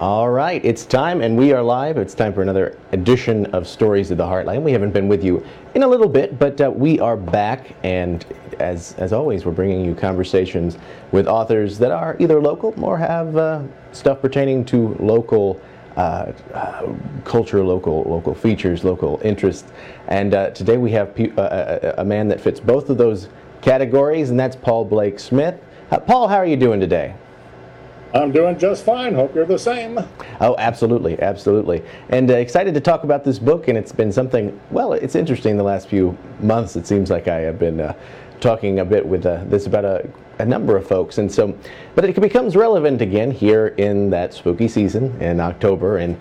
All right, it's time, and we are live. It's time for another edition of Stories of the Heartland. We haven't been with you in a little bit, but uh, we are back, and as as always, we're bringing you conversations with authors that are either local or have uh, stuff pertaining to local. Uh, uh culture, local local features, local interests, and uh, today we have pe- uh, a man that fits both of those categories, and that's Paul Blake Smith. Paul, how are you doing today? I'm doing just fine. Hope you're the same. Oh, absolutely, absolutely. And uh, excited to talk about this book. And it's been something, well, it's interesting the last few months. It seems like I have been uh, talking a bit with uh, this about a, a, number of folks. And so, but it becomes relevant again here in that spooky season in October and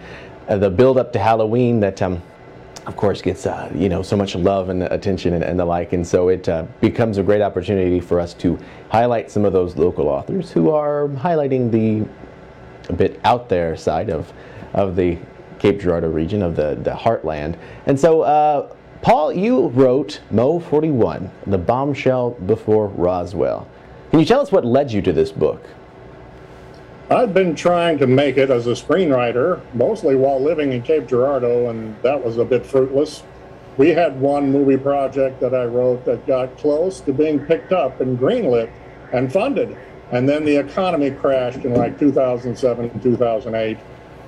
uh, the build up to Halloween that. Um, of course, gets uh, you know so much love and attention and, and the like, and so it uh, becomes a great opportunity for us to highlight some of those local authors who are highlighting the a bit out there side of of the Cape Girardeau region of the the heartland. And so, uh, Paul, you wrote Mo 41, the bombshell before Roswell. Can you tell us what led you to this book? I've been trying to make it as a screenwriter, mostly while living in Cape Girardeau, and that was a bit fruitless. We had one movie project that I wrote that got close to being picked up and greenlit and funded. And then the economy crashed in like 2007, 2008.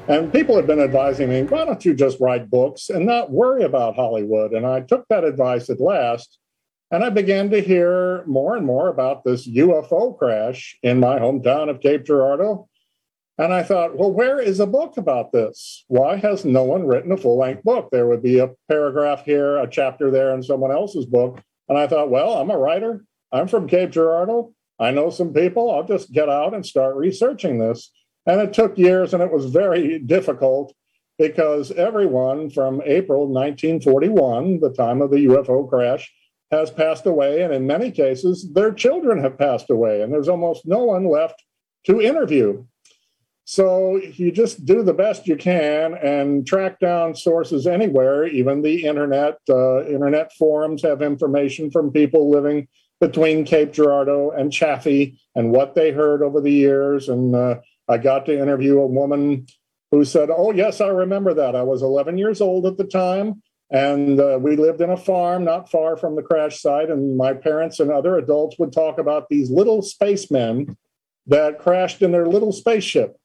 And people had been advising me, why don't you just write books and not worry about Hollywood? And I took that advice at last. And I began to hear more and more about this UFO crash in my hometown of Cape Girardeau. And I thought, well, where is a book about this? Why has no one written a full length book? There would be a paragraph here, a chapter there in someone else's book. And I thought, well, I'm a writer. I'm from Cape Girardeau. I know some people. I'll just get out and start researching this. And it took years and it was very difficult because everyone from April 1941, the time of the UFO crash, has passed away. And in many cases, their children have passed away. And there's almost no one left to interview. So you just do the best you can and track down sources anywhere, even the internet. Uh, internet forums have information from people living between Cape Girardeau and Chaffee and what they heard over the years. And uh, I got to interview a woman who said, Oh, yes, I remember that. I was 11 years old at the time. And uh, we lived in a farm not far from the crash site. And my parents and other adults would talk about these little spacemen that crashed in their little spaceship.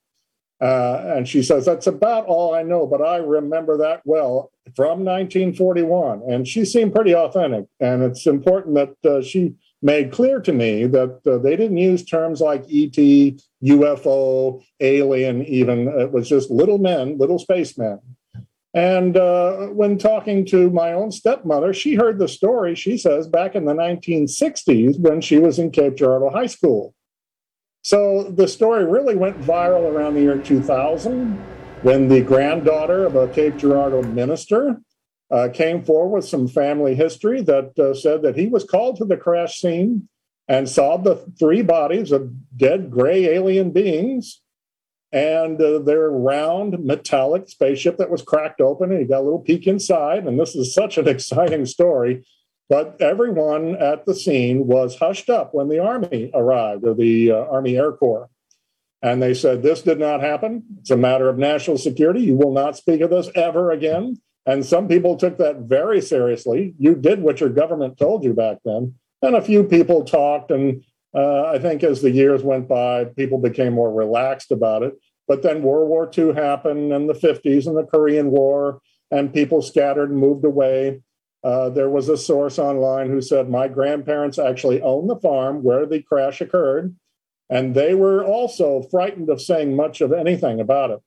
Uh, and she says, That's about all I know, but I remember that well from 1941. And she seemed pretty authentic. And it's important that uh, she made clear to me that uh, they didn't use terms like ET, UFO, alien, even. It was just little men, little spacemen. And uh, when talking to my own stepmother, she heard the story, she says, back in the 1960s when she was in Cape Girardeau High School. So the story really went viral around the year 2000 when the granddaughter of a Cape Girardeau minister uh, came forward with some family history that uh, said that he was called to the crash scene and saw the three bodies of dead gray alien beings. And uh, their round metallic spaceship that was cracked open and he got a little peek inside and this is such an exciting story but everyone at the scene was hushed up when the Army arrived, or the uh, Army Air Corps. And they said, This did not happen. It's a matter of national security. You will not speak of this ever again. And some people took that very seriously. You did what your government told you back then. And a few people talked. And uh, I think as the years went by, people became more relaxed about it. But then World War II happened and the 50s and the Korean War, and people scattered and moved away. Uh, there was a source online who said, My grandparents actually own the farm where the crash occurred, and they were also frightened of saying much of anything about it.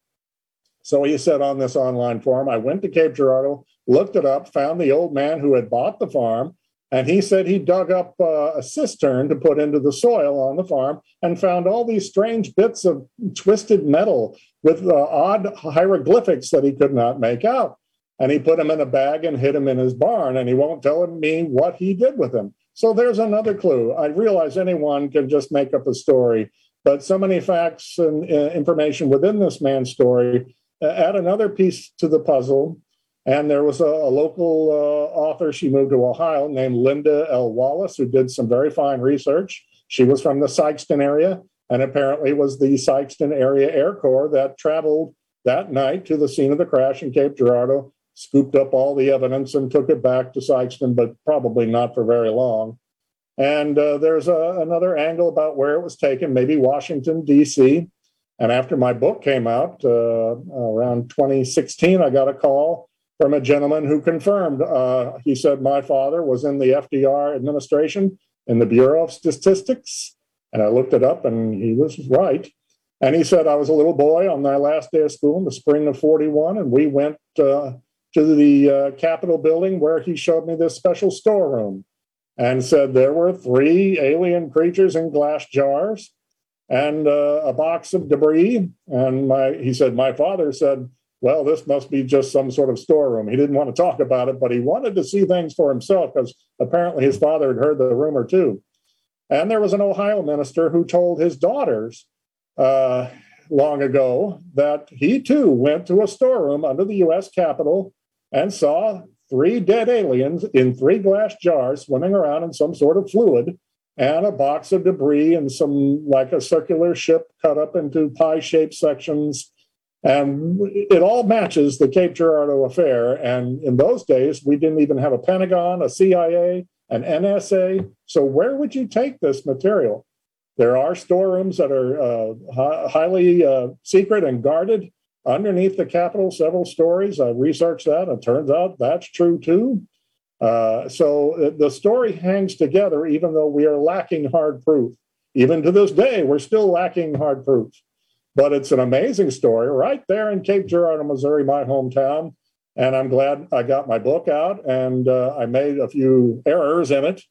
So he said on this online forum, I went to Cape Girardeau, looked it up, found the old man who had bought the farm, and he said he dug up uh, a cistern to put into the soil on the farm and found all these strange bits of twisted metal with uh, odd hieroglyphics that he could not make out and he put him in a bag and hid him in his barn, and he won't tell me what he did with him. So there's another clue. I realize anyone can just make up a story, but so many facts and uh, information within this man's story uh, add another piece to the puzzle. And there was a, a local uh, author, she moved to Ohio, named Linda L. Wallace, who did some very fine research. She was from the Sikeston area, and apparently was the Sikeston Area Air Corps that traveled that night to the scene of the crash in Cape Girardeau, scooped up all the evidence and took it back to Sikeston, but probably not for very long. And uh, there's a, another angle about where it was taken, maybe Washington, D.C. And after my book came out uh, around 2016, I got a call from a gentleman who confirmed. Uh, he said, My father was in the FDR administration in the Bureau of Statistics. And I looked it up and he was right. And he said, I was a little boy on my last day of school in the spring of 41, and we went uh, to the uh, Capitol building where he showed me this special storeroom and said there were three alien creatures in glass jars and uh, a box of debris. And my, he said, my father said, well, this must be just some sort of storeroom. He didn't want to talk about it, but he wanted to see things for himself because apparently his father had heard the rumor too. And there was an Ohio minister who told his daughters uh, long ago that he too went to a storeroom under the US Capitol and saw three dead aliens in three glass jars swimming around in some sort of fluid and a box of debris and some like a circular ship cut up into pie shaped sections. And it all matches the Cape Girardeau affair. And in those days, we didn't even have a Pentagon, a CIA, an NSA. So, where would you take this material? There are storerooms that are uh, highly uh, secret and guarded underneath the Capitol, several stories. I researched that, and it turns out that's true too. Uh, so uh, the story hangs together, even though we are lacking hard proof. Even to this day, we're still lacking hard proof. But it's an amazing story right there in Cape Girardeau, Missouri, my hometown. And I'm glad I got my book out and uh, I made a few errors in it.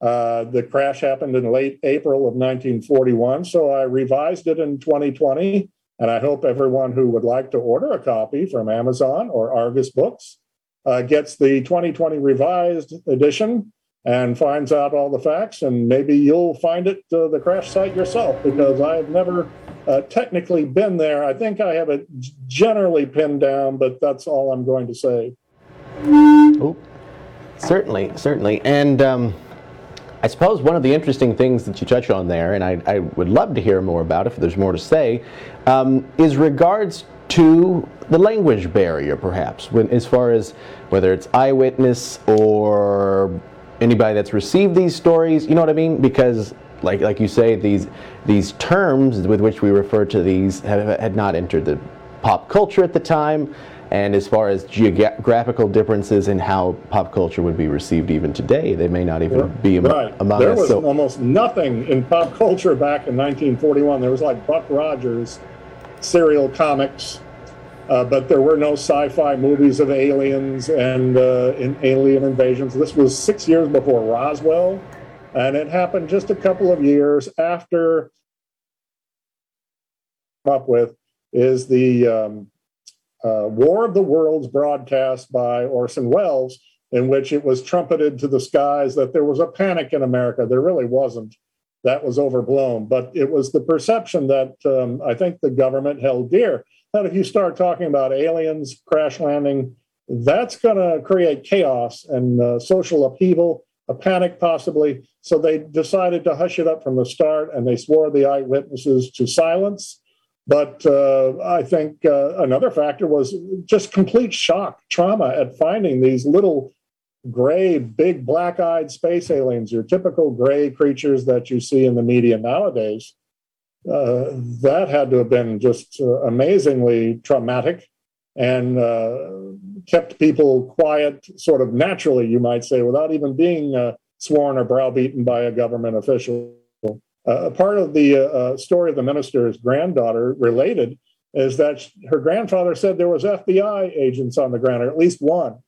Uh, the crash happened in late April of 1941. So I revised it in 2020. And I hope everyone who would like to order a copy from Amazon or Argus Books uh, gets the 2020 revised edition and finds out all the facts. And maybe you'll find it uh, the crash site yourself because I've never uh, technically been there. I think I have it generally pinned down, but that's all I'm going to say. Oh, certainly, certainly. And um, I suppose one of the interesting things that you touch on there, and I, I would love to hear more about if there's more to say, um, is regards to the language barrier, perhaps, when, as far as whether it's eyewitness or anybody that's received these stories. You know what I mean? Because, like like you say, these these terms with which we refer to these have, had not entered the pop culture at the time. And as far as geographical differences in how pop culture would be received even today, they may not even be am- right. among there us. was So, almost nothing in pop culture back in 1941. There was like Buck Rogers serial comics, uh, but there were no sci-fi movies of aliens and uh, in alien invasions. This was six years before Roswell, and it happened just a couple of years after. Up with is the um, uh, War of the Worlds broadcast by Orson Welles, in which it was trumpeted to the skies that there was a panic in America. There really wasn't that was overblown. But it was the perception that um, I think the government held dear that if you start talking about aliens crash landing, that's going to create chaos and uh, social upheaval, a panic possibly. So they decided to hush it up from the start and they swore the eyewitnesses to silence. But uh, I think uh, another factor was just complete shock, trauma at finding these little gray, big, black eyed space aliens, your typical gray creatures that you see in the media nowadays. Uh, that had to have been just uh, amazingly traumatic and uh, kept people quiet, sort of naturally, you might say, without even being uh, sworn or browbeaten by a government official. Uh, part of the uh, story of the minister's granddaughter related is that her grandfather said there was FBI agents on the ground, or at least one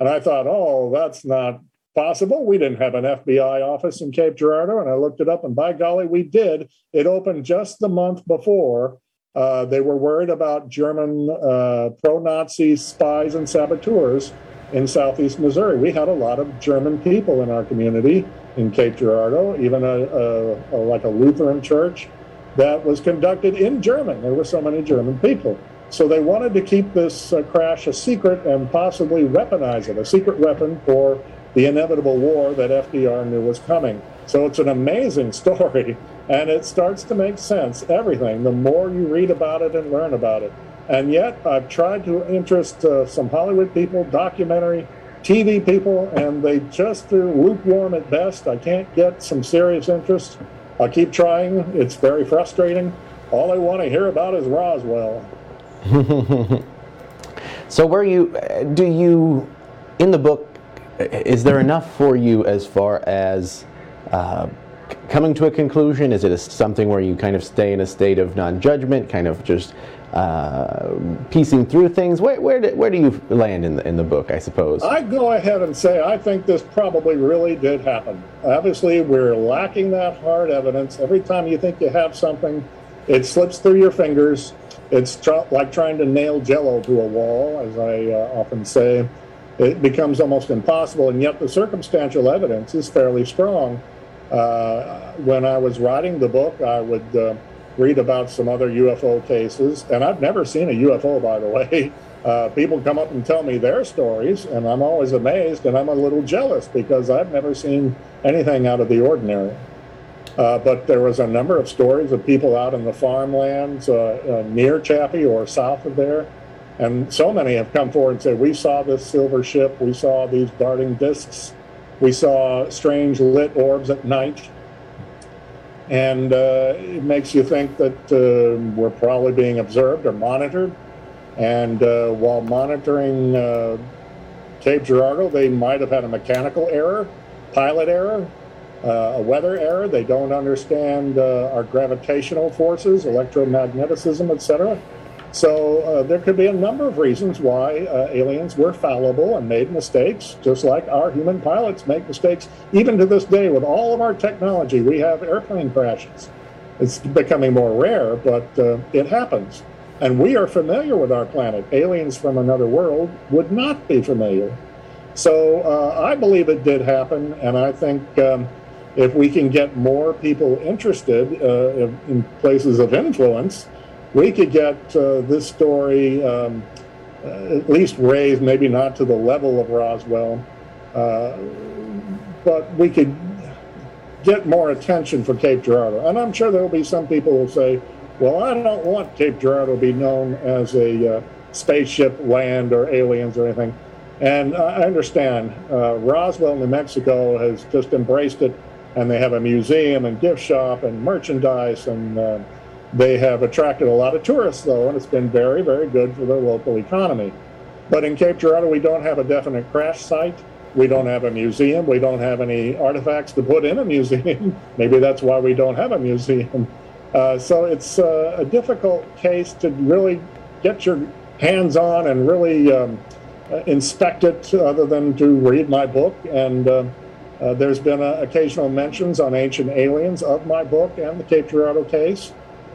and I thought, oh, that's not possible. We didn't have an FBI office in Cape Girardeau. And I looked it up, and by golly, we did. It opened just the month before. Uh, they were worried about German uh, pro Nazi spies and saboteurs in southeast Missouri. We had a lot of German people in our community in Cape Girardeau, even a, a, a like a Lutheran church that was conducted in German. There were so many German people. So they wanted to keep this uh, crash a secret and possibly weaponize it, a secret weapon for the inevitable war that FDR knew was coming. So it's an amazing story and it starts to make sense. Everything. The more you read about it and learn about it, and yet I've tried to interest uh, some Hollywood people, documentary, TV people, and they just are lukewarm at best. I can't get some serious interest. I keep trying. It's very frustrating. All I want to hear about is Roswell. so, where you do you in the book? Is there enough for you as far as uh, coming to a conclusion? Is it a, something where you kind of stay in a state of non-judgment, kind of just uh, piecing through things? Where, where, do, where do you land in the, in the book, I suppose? I go ahead and say I think this probably really did happen. Obviously, we're lacking that hard evidence. Every time you think you have something, it slips through your fingers. It's tr- like trying to nail jello to a wall, as I uh, often say. It becomes almost impossible, and yet the circumstantial evidence is fairly strong. Uh, when I was writing the book, I would uh, read about some other UFO cases, and I've never seen a UFO, by the way. Uh, people come up and tell me their stories, and I'm always amazed, and I'm a little jealous because I've never seen anything out of the ordinary. Uh, but there was a number of stories of people out in the farmlands uh, uh, near Chaffee or south of there. And so many have come forward and said, We saw this silver ship, we saw these darting discs, we saw strange lit orbs at night. And uh, it makes you think that uh, we're probably being observed or monitored. And uh, while monitoring uh, Cape Girardeau, they might have had a mechanical error, pilot error, uh, a weather error. They don't understand uh, our gravitational forces, electromagnetism, etc. So uh, there could be a number of reasons why uh, aliens were fallible and made mistakes, just like our human pilots make mistakes. Even to this day, with all of our technology, we have airplane crashes. It's becoming more rare, but uh, it happens. And we are familiar with our planet. Aliens from another world would not be familiar. So uh, I believe it did happen, and I think um, if we can get more people interested uh, in places of influence, we could get uh, this story um, uh, at least raised, maybe not to the level of Roswell, uh, but we could get more attention for Cape Girardeau. And I'm sure there will be some people who will say, well, I don't want Cape Girardeau to be known as a uh, spaceship land or aliens or anything. And I understand uh, Roswell, New Mexico has just embraced it, and they have a museum and gift shop and merchandise and uh, they have attracted a lot of tourists, though, and it's been very, very good for the local economy. But in Cape Girardeau, we don't have a definite crash site. We don't have a museum. We don't have any artifacts to put in a museum. Maybe that's why we don't have a museum. Uh, so it's uh, a difficult case to really get your hands on and really um, uh, inspect it, other than to read my book. And uh, uh, there's been uh, occasional mentions on ancient aliens of my book and the Cape Girardeau case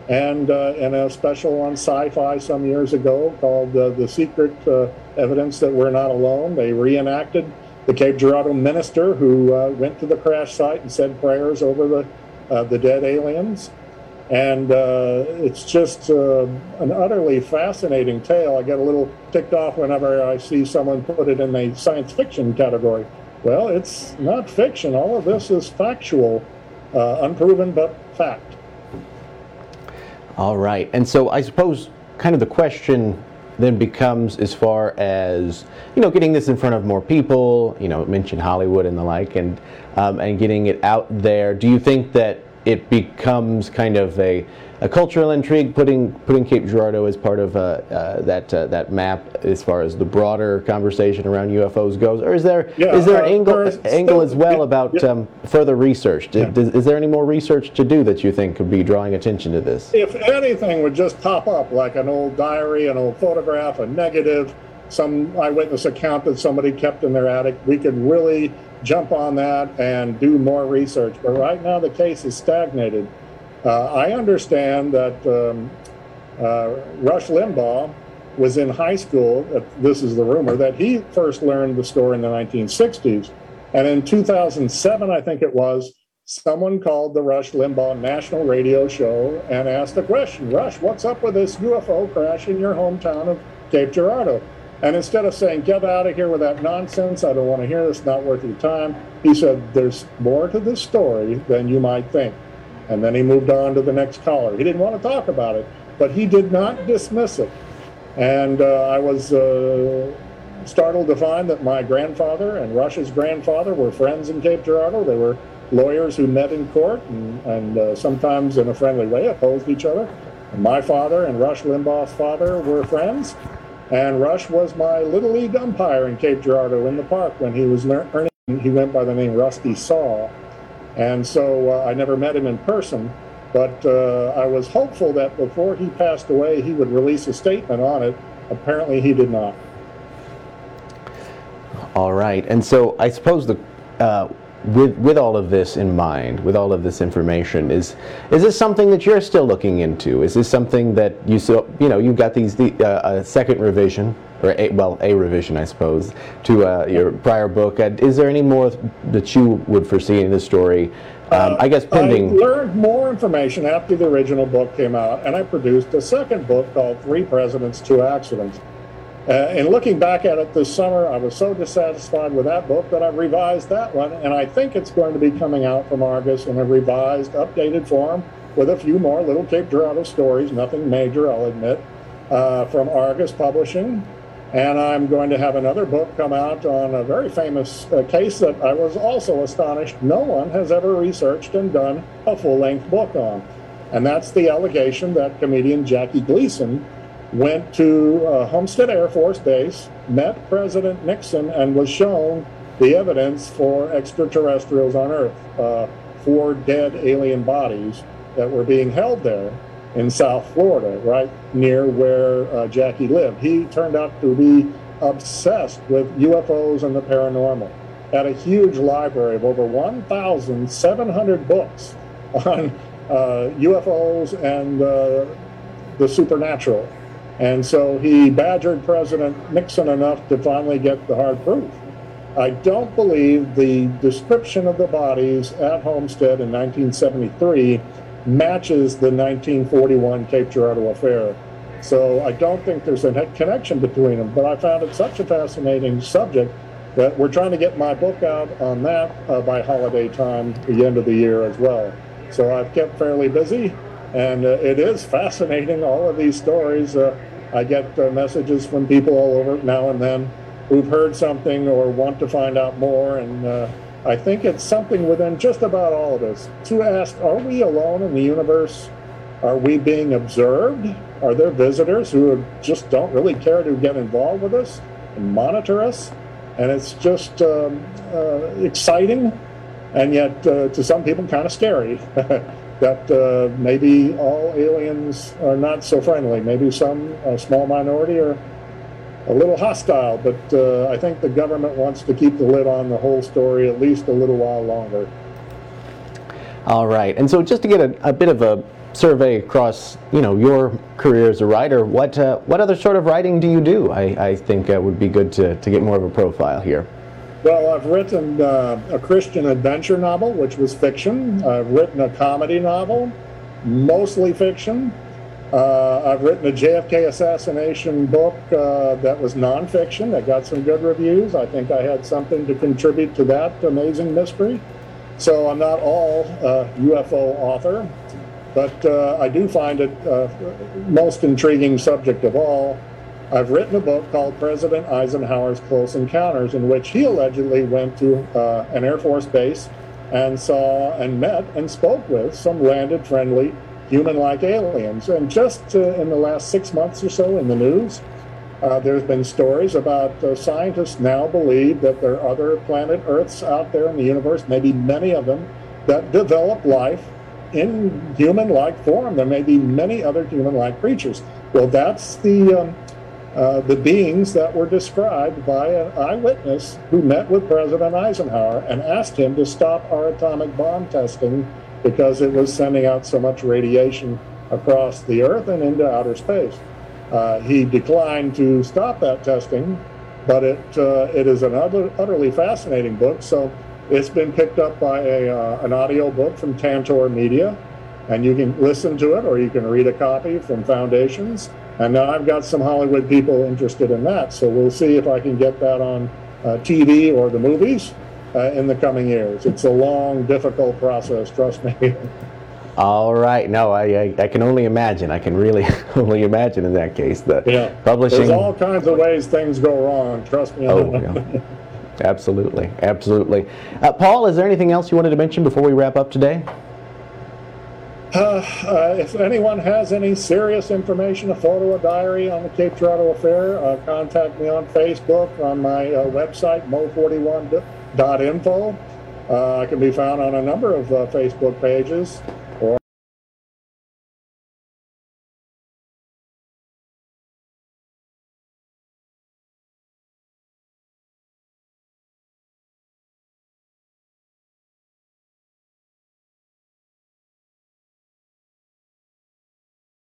and uh, and a special on Sci-Fi some years ago called uh, "The Secret uh, Evidence That We're Not Alone." They reenacted the Cape Girardeau minister who uh, went to the crash site and said prayers over the uh, the dead aliens, and it's just an utterly fascinating tale. I get a little ticked off whenever I see someone put it in a science fiction category. Well, it's not fiction. All of this is factual, unproven but fact. All right. And so I suppose kind of the question then becomes as far as you know getting this in front of more people you know mention hollywood and the like and um, and getting it out there do you think that it becomes kind of a a cultural intrigue, putting putting Cape Girardeau as part of uh, uh, that uh, that map as far as the broader conversation around UFOs goes, or is there yeah, is there an uh, angle angle as well about yeah. um, further research? Yeah. Does, is there any more research to do that you think could be drawing attention to this? If anything would just pop up, like an old diary, an old photograph, a negative, some eyewitness account that somebody kept in their attic, we could really jump on that and do more research. But right now, the case is stagnated. Uh, I understand that um, uh, Rush Limbaugh was in high school. This is the rumor that he first learned the story in the 1960s. And in 2007, I think it was, someone called the Rush Limbaugh National Radio Show and asked the question Rush, what's up with this UFO crash in your hometown of Cape Girardeau? And instead of saying, get out of here with that nonsense, I don't want to hear this, not worth your time, he said, there's more to this story than you might think. And then he moved on to the next caller. He didn't want to talk about it, but he did not dismiss it. And uh, I was uh, startled to find that my grandfather and Rush's grandfather were friends in Cape Girardeau. They were lawyers who met in court and, and uh, sometimes in a friendly way opposed each other. And my father and Rush Limbaugh's father were friends. And Rush was my little league umpire in Cape Girardeau in the park when he was learning. He went by the name Rusty Saw. And so uh, I never met him in person, but uh, I was hopeful that before he passed away, he would release a statement on it. Apparently, he did not. All right. And so I suppose the. Uh, with with all of this in mind, with all of this information, is is this something that you're still looking into? Is this something that you still, you know, you've got these the uh, a second revision or a, well a revision, I suppose, to uh, your prior book. Uh, is there any more that you would foresee in this story? Um, I guess pending. I learned more information after the original book came out, and I produced a second book called Three Presidents, Two Accidents. Uh, and looking back at it this summer, I was so dissatisfied with that book that I've revised that one, and I think it's going to be coming out from Argus in a revised, updated form with a few more little Cape Girardeau stories, nothing major, I'll admit, uh, from Argus Publishing. And I'm going to have another book come out on a very famous uh, case that I was also astonished no one has ever researched and done a full length book on. And that's the allegation that comedian Jackie Gleason went to uh, Homestead Air Force Base, met President Nixon, and was shown the evidence for extraterrestrials on Earth, uh, four dead alien bodies that were being held there in South Florida, right near where uh, Jackie lived. He turned out to be obsessed with UFOs and the paranormal. Had a huge library of over 1,700 books on UFOs uh, and uh, the supernatural. And so he badgered President Nixon enough to finally get the hard proof. I don't believe the description of the bodies at Homestead in 1973 matches the 1941 Cape Girardeau affair. So I don't think there's a connection between them, but I found it such a fascinating subject that we're trying to get my book out on that uh, by holiday time, the end of the year as well. So I've kept fairly busy, and uh, it is fascinating, all of these stories. Uh, I get uh, messages from people all over now and then who've heard something or want to find out more. And uh, I think it's something within just about all of us to ask are we alone in the universe? Are we being observed? Are there visitors who just don't really care to get involved with us and monitor us? And it's just um, uh, exciting and yet uh, to some people kind of scary. that uh, maybe all aliens are not so friendly. Maybe some a small minority are a little hostile, but uh, I think the government wants to keep the lid on the whole story at least a little while longer. All right, and so just to get a, a bit of a survey across, you know, your career as a writer, what uh, what other sort of writing do you do? I, I think it would be good to, to get more of a profile here. Well, I've written uh, a Christian adventure novel, which was fiction. I've written a comedy novel, mostly fiction. Uh, I've written a JFK assassination book uh, that was nonfiction that got some good reviews. I think I had something to contribute to that amazing mystery. So I'm not all UFO author, but uh, I do find it uh, most intriguing subject of all I've written a book called President Eisenhower's Close Encounters, in which he allegedly went to uh, an Air Force base and saw and met and spoke with some landed friendly human like aliens. And just uh, in the last six months or so in the news, uh, there's been stories about uh, scientists now believe that there are other planet Earths out there in the universe, maybe many of them, that develop life in human like form. There may be many other human like creatures. Well, that's the um, uh, the beings that were described by an eyewitness who met with President Eisenhower and asked him to stop our atomic bomb testing because it was sending out so much radiation across the Earth and into outer space. Uh, he declined to stop that testing, but it uh, it is an utter, utterly fascinating book. So it's been picked up by a, uh, an audio book from Tantor Media, and you can listen to it or you can read a copy from Foundations. And now I've got some Hollywood people interested in that. So we'll see if I can get that on uh, TV or the movies uh, in the coming years. It's a long, difficult process, trust me. All right. No, I, I, I can only imagine. I can really only imagine in that case. The Yeah. publishing. There's all kinds of ways things go wrong. Trust me. Oh, yeah. absolutely, absolutely. Uh, Paul, is there anything else you wanted to mention before we wrap up today? Uh, if anyone has any serious information, a photo, a diary on the Cape Girardeau affair, uh, contact me on Facebook, on my uh, website, mo41.info. Uh, I can be found on a number of uh, Facebook pages.